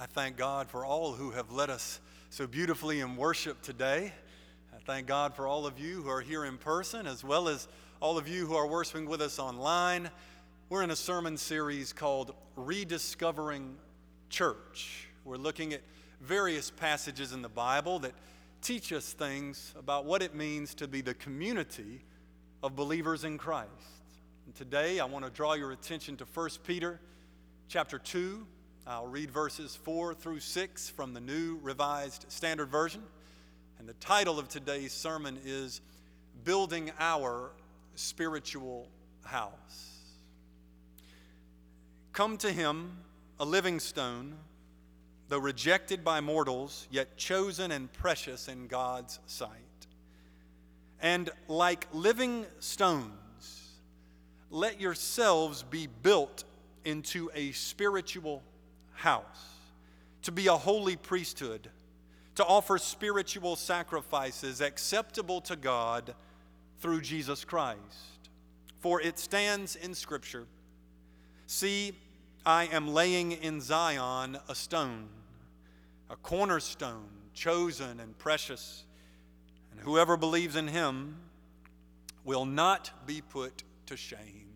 I thank God for all who have led us so beautifully in worship today. I thank God for all of you who are here in person, as well as all of you who are worshiping with us online. We're in a sermon series called Rediscovering Church. We're looking at various passages in the Bible that teach us things about what it means to be the community of believers in Christ. And today I want to draw your attention to 1 Peter chapter 2 I'll read verses 4 through 6 from the New Revised Standard Version. And the title of today's sermon is Building Our Spiritual House. Come to him, a living stone, though rejected by mortals, yet chosen and precious in God's sight. And like living stones, let yourselves be built into a spiritual house, to be a holy priesthood, to offer spiritual sacrifices acceptable to God through Jesus Christ. For it stands in Scripture See, I am laying in Zion a stone, a cornerstone, chosen and precious, and whoever believes in him will not be put to shame.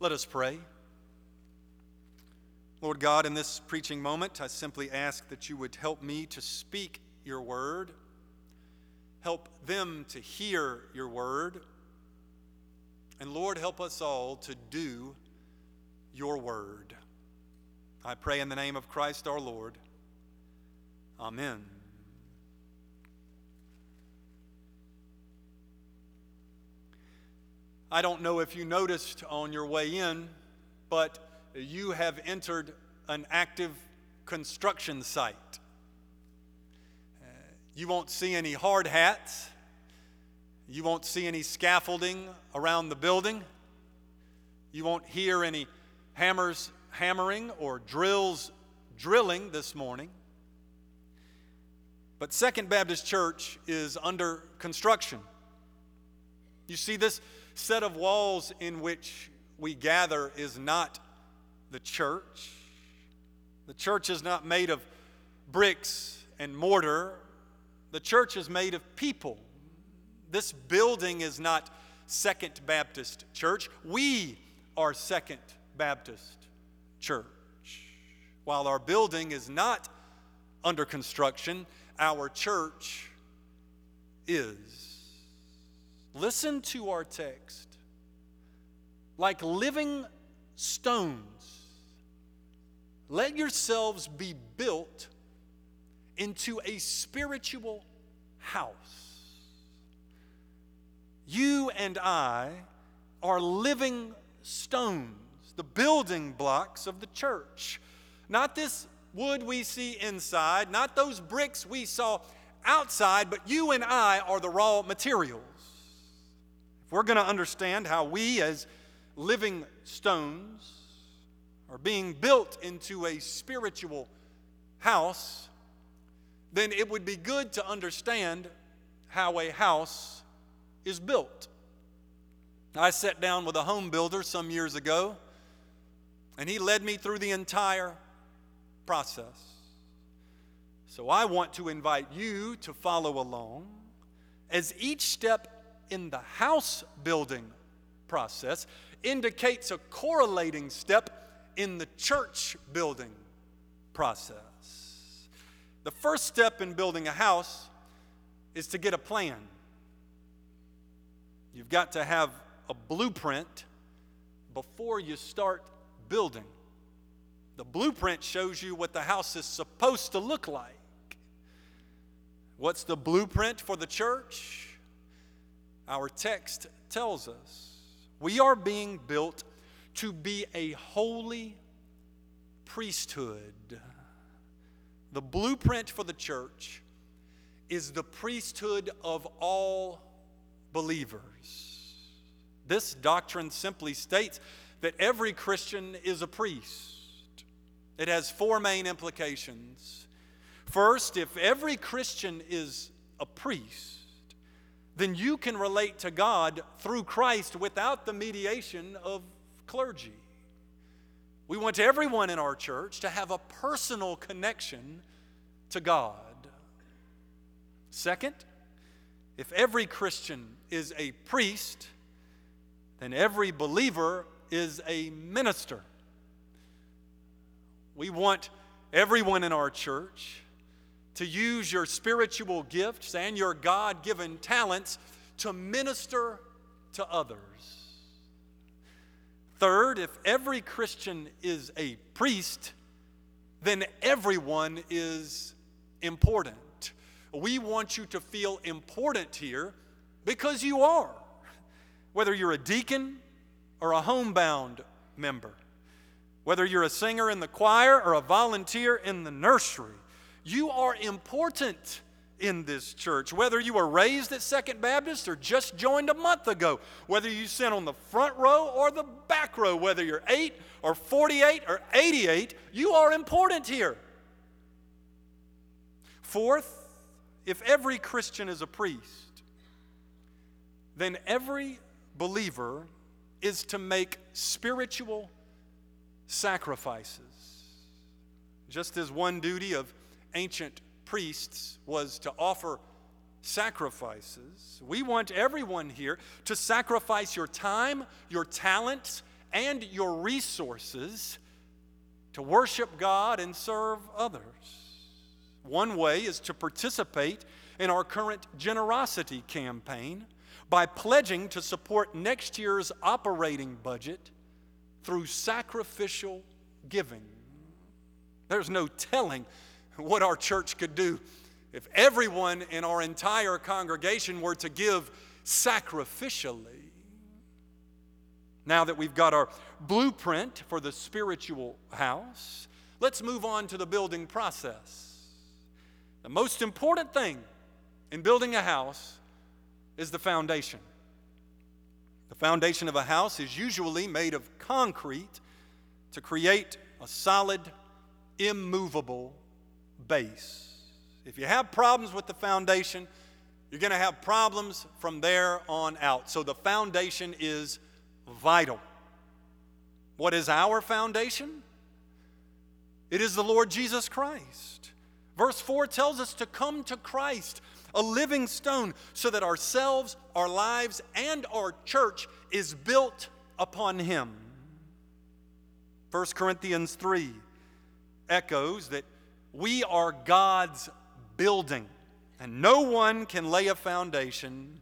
Let us pray. Lord God, in this preaching moment, I simply ask that you would help me to speak your word, help them to hear your word, and Lord, help us all to do your word. I pray in the name of Christ our Lord. Amen. I don't know if you noticed on your way in, but you have entered an active construction site. Uh, you won't see any hard hats. You won't see any scaffolding around the building. You won't hear any hammers hammering or drills drilling this morning. But Second Baptist Church is under construction. You see, this set of walls in which we gather is not the church. The church is not made of bricks and mortar, the church is made of people. This building is not Second Baptist Church. We are Second Baptist Church. While our building is not under construction, our church is. Listen to our text. Like living stones let yourselves be built into a spiritual house. You and I are living stones, the building blocks of the church. Not this wood we see inside, not those bricks we saw outside, but you and I are the raw materials. If we're going to understand how we, as living stones, are being built into a spiritual house, then it would be good to understand how a house is built. I sat down with a home builder some years ago, and he led me through the entire process. So I want to invite you to follow along as each step in the house building process indicates a correlating step in the church building process. The first step in building a house is to get a plan. You've got to have a blueprint before you start building. The blueprint shows you what the house is supposed to look like. What's the blueprint for the church? Our text tells us we are being built to be a holy priesthood. The blueprint for the church is the priesthood of all believers. This doctrine simply states that every Christian is a priest. It has four main implications. First, if every Christian is a priest, then you can relate to God through Christ without the mediation of clergy. We want everyone in our church to have a personal connection to God. Second, if every Christian is a priest, then every believer is a minister. We want everyone in our church to use your spiritual gifts and your God given talents to minister to others. Third, if every Christian is a priest, then everyone is important. We want you to feel important here because you are, whether you're a deacon or a homebound member, whether you're a singer in the choir or a volunteer in the nursery. You are important in this church. Whether you were raised at Second Baptist or just joined a month ago, whether you sit on the front row or the back row, whether you're 8 or 48 or 88, you are important here. Fourth, if every Christian is a priest, then every believer is to make spiritual sacrifices. Just as one duty of ancient priests was to offer sacrifices. We want everyone here to sacrifice your time, your talents, and your resources to worship God and serve others. One way is to participate in our current generosity campaign by pledging to support next year's operating budget through sacrificial giving. There's no telling what our church could do if everyone in our entire congregation were to give sacrificially. Now that we've got our blueprint for the spiritual house, let's move on to the building process. The most important thing in building a house is the foundation. The foundation of a house is usually made of concrete to create a solid, immovable base. If you have problems with the foundation, you're going to have problems from there on out. So the foundation is vital. What is our foundation? It is the Lord Jesus Christ. Verse 4 tells us to come to Christ, a living stone, so that ourselves, our lives, and our church is built upon Him. 1 Corinthians 3 echoes that we are God's building, and no one can lay a foundation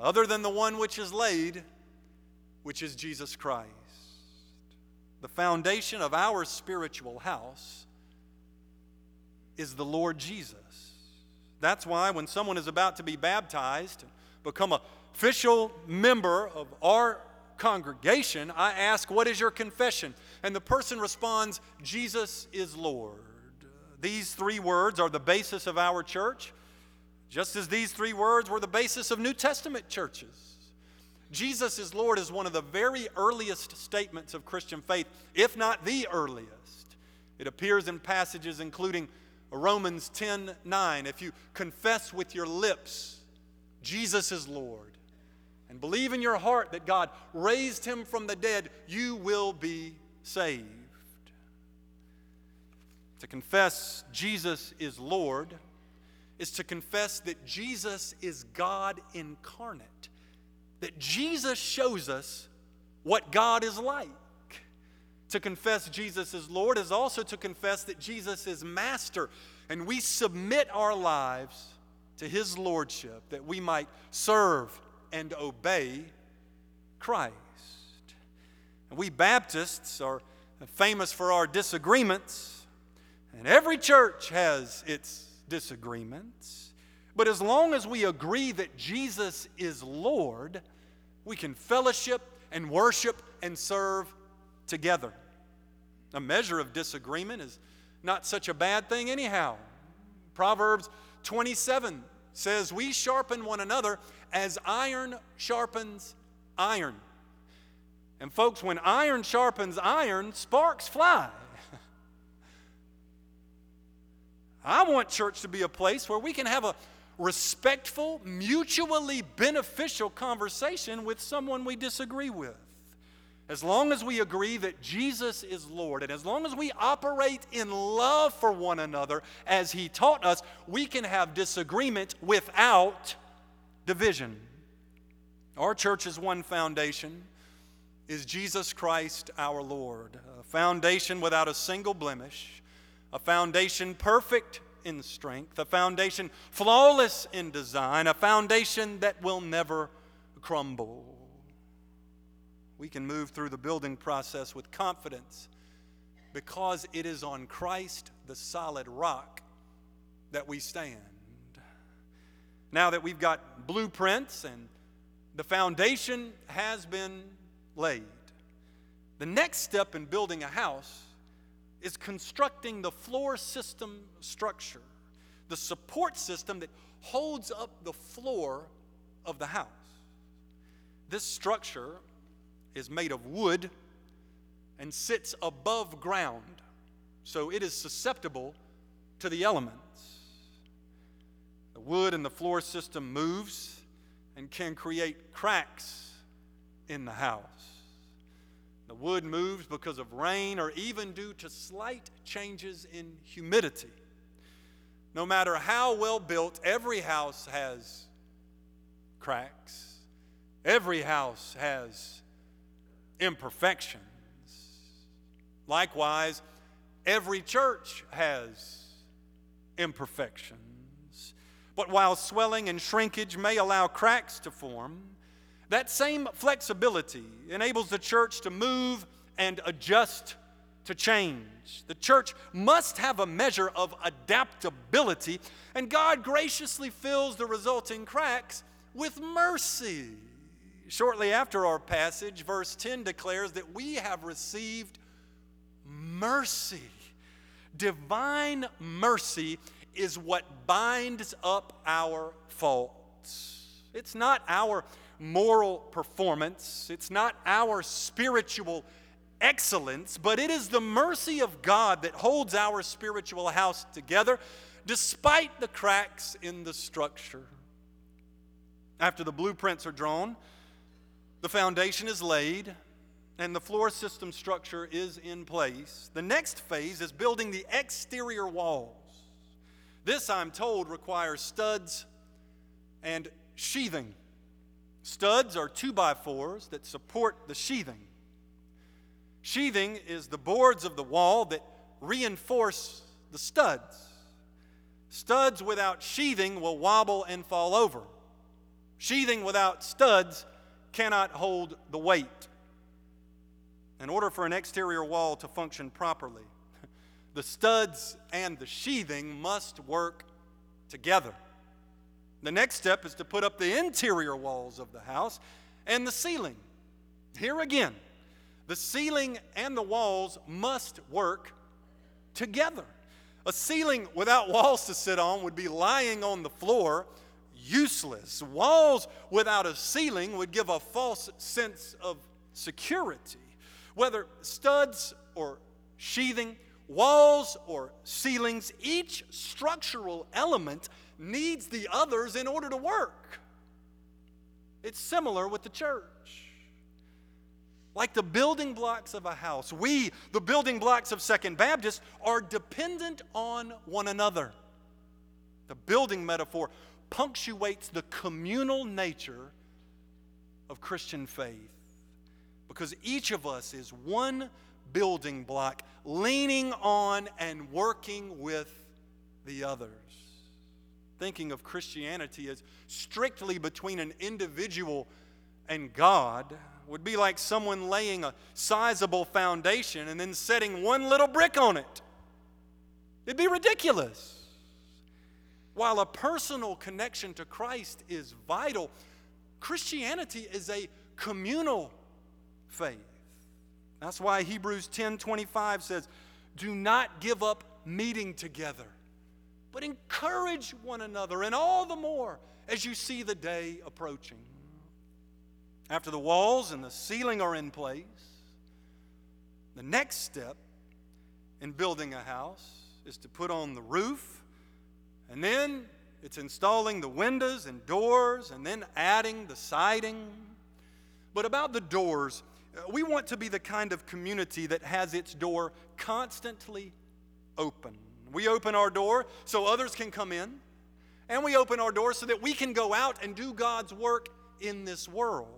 other than the one which is laid, which is Jesus Christ. The foundation of our spiritual house is the Lord Jesus. That's why when someone is about to be baptized, and become a official member of our congregation, I ask, What is your confession? And the person responds, Jesus is Lord. These three words are the basis of our church, just as these three words were the basis of New Testament churches. Jesus is Lord is one of the very earliest statements of Christian faith, if not the earliest. It appears in passages including Romans 10 9. If you confess with your lips Jesus is Lord and believe in your heart that God raised him from the dead, you will be saved. To confess Jesus is Lord is to confess that Jesus is God incarnate, that Jesus shows us what God is like. To confess Jesus is Lord is also to confess that Jesus is Master, and we submit our lives to His Lordship that we might serve and obey Christ. And we Baptists are famous for our disagreements and every church has its disagreements. But as long as we agree that Jesus is Lord, we can fellowship and worship and serve together. A measure of disagreement is not such a bad thing, anyhow. Proverbs 27 says, We sharpen one another as iron sharpens iron. And, folks, when iron sharpens iron, sparks fly. I want church to be a place where we can have a respectful, mutually beneficial conversation with someone we disagree with. as long as we agree that Jesus is Lord, and as long as we operate in love for one another as He taught us, we can have disagreement without division. Our church's one foundation is Jesus Christ our Lord, a foundation without a single blemish, a foundation perfect in strength, a foundation flawless in design, a foundation that will never crumble we can move through the building process with confidence because it is on Christ, the solid rock, that we stand. Now that we've got blueprints and the foundation has been laid, the next step in building a house is constructing the floor system structure, the support system that holds up the floor of the house. This structure is made of wood and sits above ground, so it is susceptible to the elements. The wood in the floor system moves and can create cracks in the house. The wood moves because of rain or even due to slight changes in humidity. No matter how well built, every house has cracks. Every house has imperfections. Likewise, every church has imperfections. But while swelling and shrinkage may allow cracks to form, that same flexibility enables the church to move and adjust to change. The church must have a measure of adaptability, and God graciously fills the resulting cracks with mercy. Shortly after our passage, verse 10 declares that we have received mercy. Divine mercy is what binds up our faults. It's not our moral performance, it's not our spiritual excellence, but it is the mercy of God that holds our spiritual house together despite the cracks in the structure. After the blueprints are drawn, the foundation is laid and the floor system structure is in place. The next phase is building the exterior walls. This, I'm told, requires studs and sheathing. Studs are two by fours that support the sheathing. Sheathing is the boards of the wall that reinforce the studs. Studs without sheathing will wobble and fall over. Sheathing without studs cannot hold the weight. In order for an exterior wall to function properly, the studs and the sheathing must work together. The next step is to put up the interior walls of the house and the ceiling. Here again, the ceiling and the walls must work together. A ceiling without walls to sit on would be lying on the floor useless. Walls without a ceiling would give a false sense of security. Whether studs or sheathing, walls or ceilings, each structural element needs the others in order to work. It's similar with the church. Like the building blocks of a house, we, the building blocks of Second Baptist, are dependent on one another. The building metaphor punctuates the communal nature of Christian faith because each of us is one building block leaning on and working with the others. Thinking of Christianity as strictly between an individual and God would be like someone laying a sizable foundation and then setting one little brick on it. It'd be ridiculous. While a personal connection to Christ is vital, Christianity is a communal faith. That's why Hebrews 10 25 says, Do not give up meeting together, but encourage one another, and all the more as you see the day approaching. After the walls and the ceiling are in place, the next step in building a house is to put on the roof and then it's installing the windows and doors and then adding the siding. But about the doors, Uh, we want to be the kind of community that has its door constantly open. We open our door so others can come in, and we open our door so that we can go out and do God's work in this world.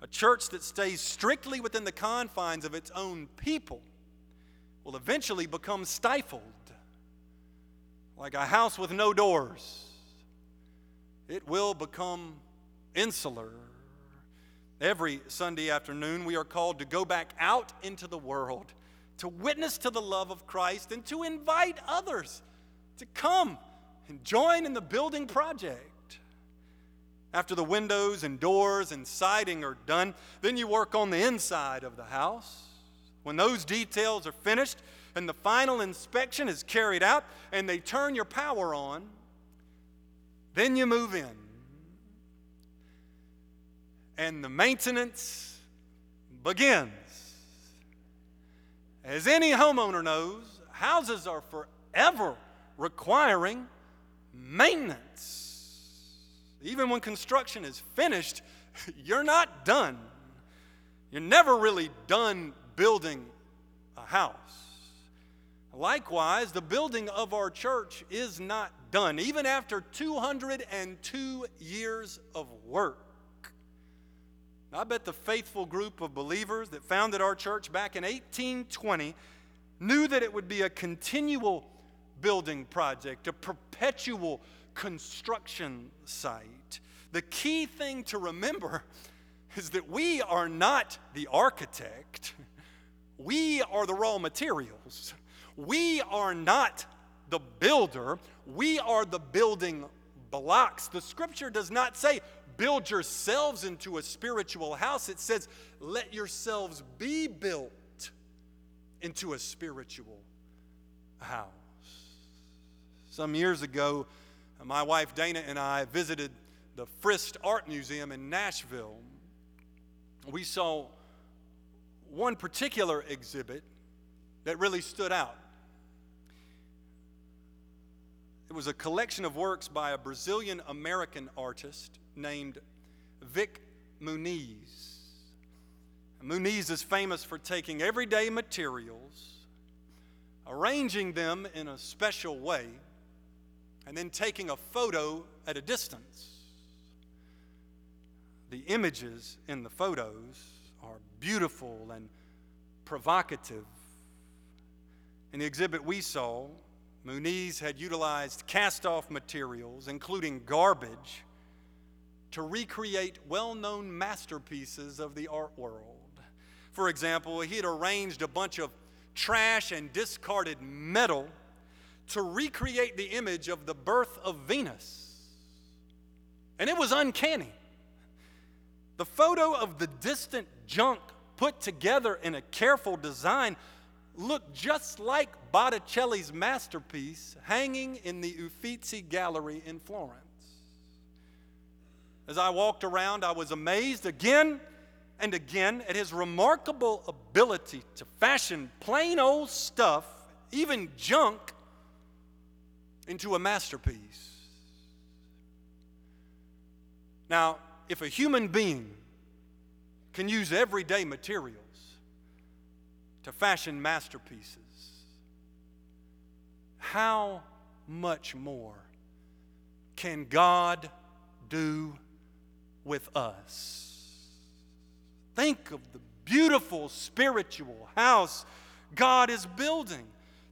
A church that stays strictly within the confines of its own people will eventually become stifled, like a house with no doors. It will become insular. Every Sunday afternoon, we are called to go back out into the world, to witness to the love of Christ, and to invite others to come and join in the building project. After the windows and doors and siding are done, then you work on the inside of the house. When those details are finished and the final inspection is carried out and they turn your power on, then you move in. And the maintenance begins. As any homeowner knows, houses are forever requiring maintenance. Even when construction is finished, you're not done. You're never really done building a house. Likewise, the building of our church is not done, even after 202 years of work. I bet the faithful group of believers that founded our church back in 1820 knew that it would be a continual building project, a perpetual construction site. The key thing to remember is that we are not the architect, we are the raw materials. We are not the builder, we are the building blocks. The scripture does not say, build yourselves into a spiritual house. It says, let yourselves be built into a spiritual house. Some years ago, my wife Dana and I visited the Frist Art Museum in Nashville. We saw one particular exhibit that really stood out. It was a collection of works by a Brazilian American artist named Vik Muniz. Muniz is famous for taking everyday materials, arranging them in a special way, and then taking a photo at a distance. The images in the photos are beautiful and provocative. In the exhibit we saw, Muniz had utilized cast off materials, including garbage, to recreate well known masterpieces of the art world. For example, he had arranged a bunch of trash and discarded metal to recreate the image of the birth of Venus. And it was uncanny. The photo of the distant junk put together in a careful design looked just like Botticelli's masterpiece hanging in the Uffizi Gallery in Florence. As I walked around, I was amazed again and again at his remarkable ability to fashion plain old stuff, even junk, into a masterpiece. Now, if a human being can use everyday materials to fashion masterpieces, how much more can God do with us? Think of the beautiful spiritual house God is building.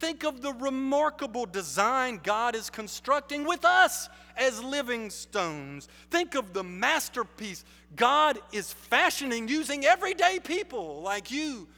Think of the remarkable design God is constructing with us as living stones. Think of the masterpiece God is fashioning using everyday people like you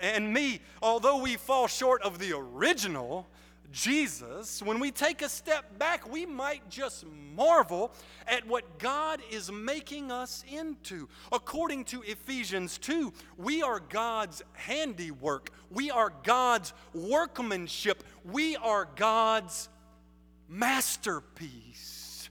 and me. Although we fall short of the original, Jesus, when we take a step back, we might just marvel at what God is making us into. According to Ephesians 2, we are God's handiwork, we are God's workmanship, we are God's masterpiece.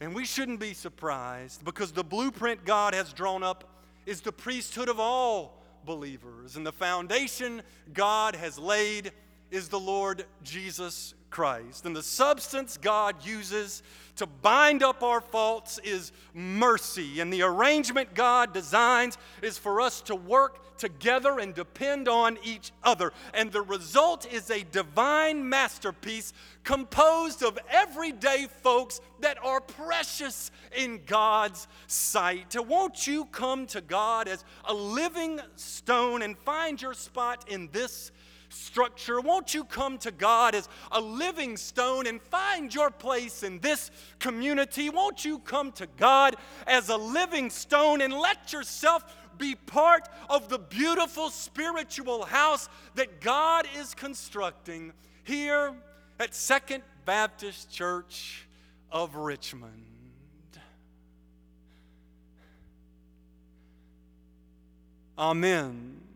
And we shouldn't be surprised because the blueprint God has drawn up is the priesthood of all believers, and the foundation God has laid is the Lord Jesus Christ. And the substance God uses to bind up our faults is mercy. And the arrangement God designs is for us to work together and depend on each other. And the result is a divine masterpiece composed of everyday folks that are precious in God's sight. Won't you come to God as a living stone and find your spot in this? Structure. Won't you come to God as a living stone and find your place in this community? Won't you come to God as a living stone and let yourself be part of the beautiful spiritual house that God is constructing here at Second Baptist Church of Richmond? Amen.